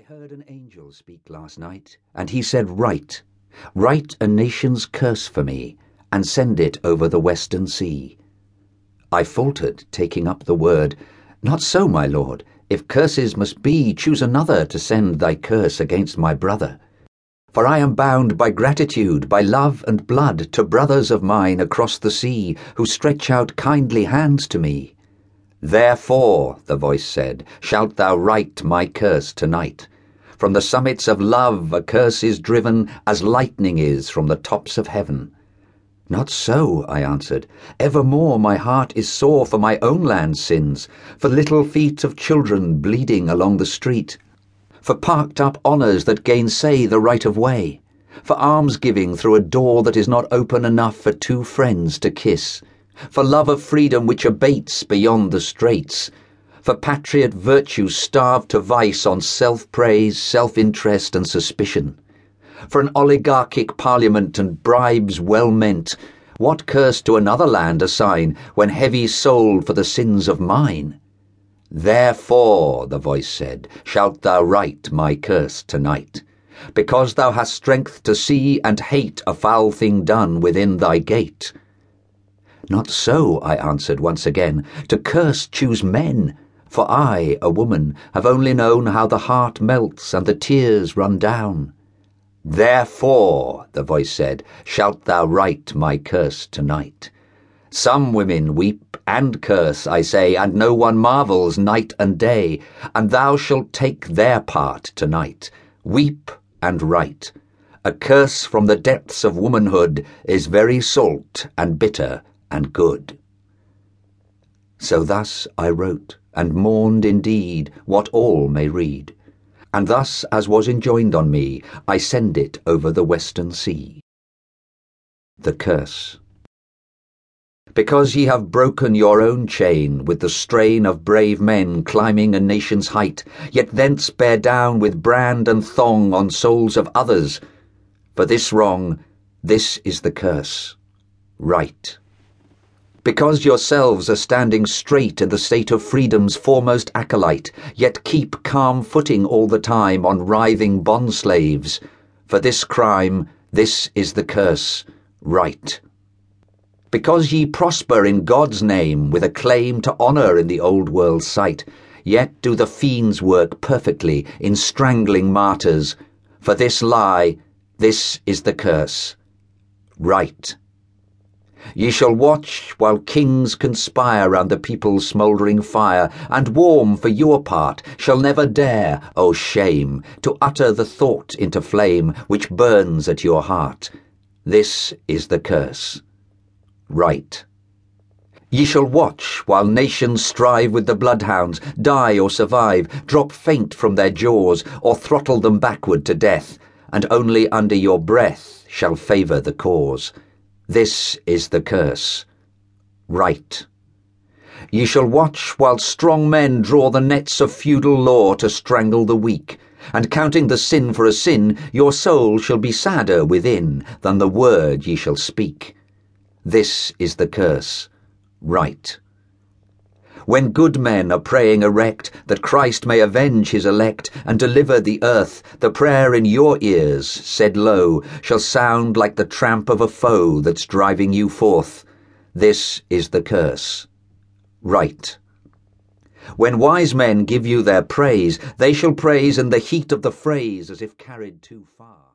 I heard an angel speak last night, and he said, Write, write a nation's curse for me, and send it over the western sea. I faltered, taking up the word, Not so, my lord. If curses must be, choose another to send thy curse against my brother. For I am bound by gratitude, by love and blood, to brothers of mine across the sea, who stretch out kindly hands to me. Therefore, the voice said, shalt thou write my curse tonight. From the summits of love a curse is driven as lightning is from the tops of heaven. Not so, I answered. Evermore my heart is sore for my own land's sins, for little feet of children bleeding along the street, for parked up honours that gainsay the right of way, for almsgiving through a door that is not open enough for two friends to kiss for love of freedom which abates beyond the straits, for patriot virtue starved to vice on self praise, self interest, and suspicion, for an oligarchic parliament and bribes well meant. What curse to another land assign when heavy souled for the sins of mine? Therefore, the voice said, shalt thou write my curse tonight, because thou hast strength to see and hate a foul thing done within thy gate. Not so, I answered once again. To curse choose men. For I, a woman, have only known how the heart melts and the tears run down. Therefore, the voice said, shalt thou write my curse tonight. Some women weep and curse, I say, and no one marvels night and day, and thou shalt take their part tonight. Weep and write. A curse from the depths of womanhood is very salt and bitter and good. So thus I wrote, and mourned indeed what all may read, and thus as was enjoined on me, I send it over the western sea. The curse. Because ye have broken your own chain with the strain of brave men climbing a nation's height, yet thence bear down with brand and thong on souls of others. For this wrong, this is the curse. Write because yourselves are standing straight in the state of freedom's foremost acolyte, yet keep calm footing all the time on writhing bond slaves. For this crime, this is the curse, write. Because ye prosper in God's name with a claim to honour in the old world's sight, yet do the fiends work perfectly in strangling martyrs. For this lie, this is the curse, write. Ye shall watch while kings conspire round the people's smouldering fire, and warm for your part, shall never dare, O shame, to utter the thought into flame which burns at your heart. This is the curse. Write. Ye shall watch while nations strive with the bloodhounds, die or survive, drop faint from their jaws, or throttle them backward to death, and only under your breath shall favour the cause. This is the curse. Write. Ye shall watch while strong men draw the nets of feudal law to strangle the weak, and counting the sin for a sin, your soul shall be sadder within than the word ye shall speak. This is the curse. Write. When good men are praying erect that Christ may avenge his elect and deliver the earth, the prayer in your ears, said low, shall sound like the tramp of a foe that's driving you forth. This is the curse. Write. When wise men give you their praise, they shall praise in the heat of the phrase as if carried too far.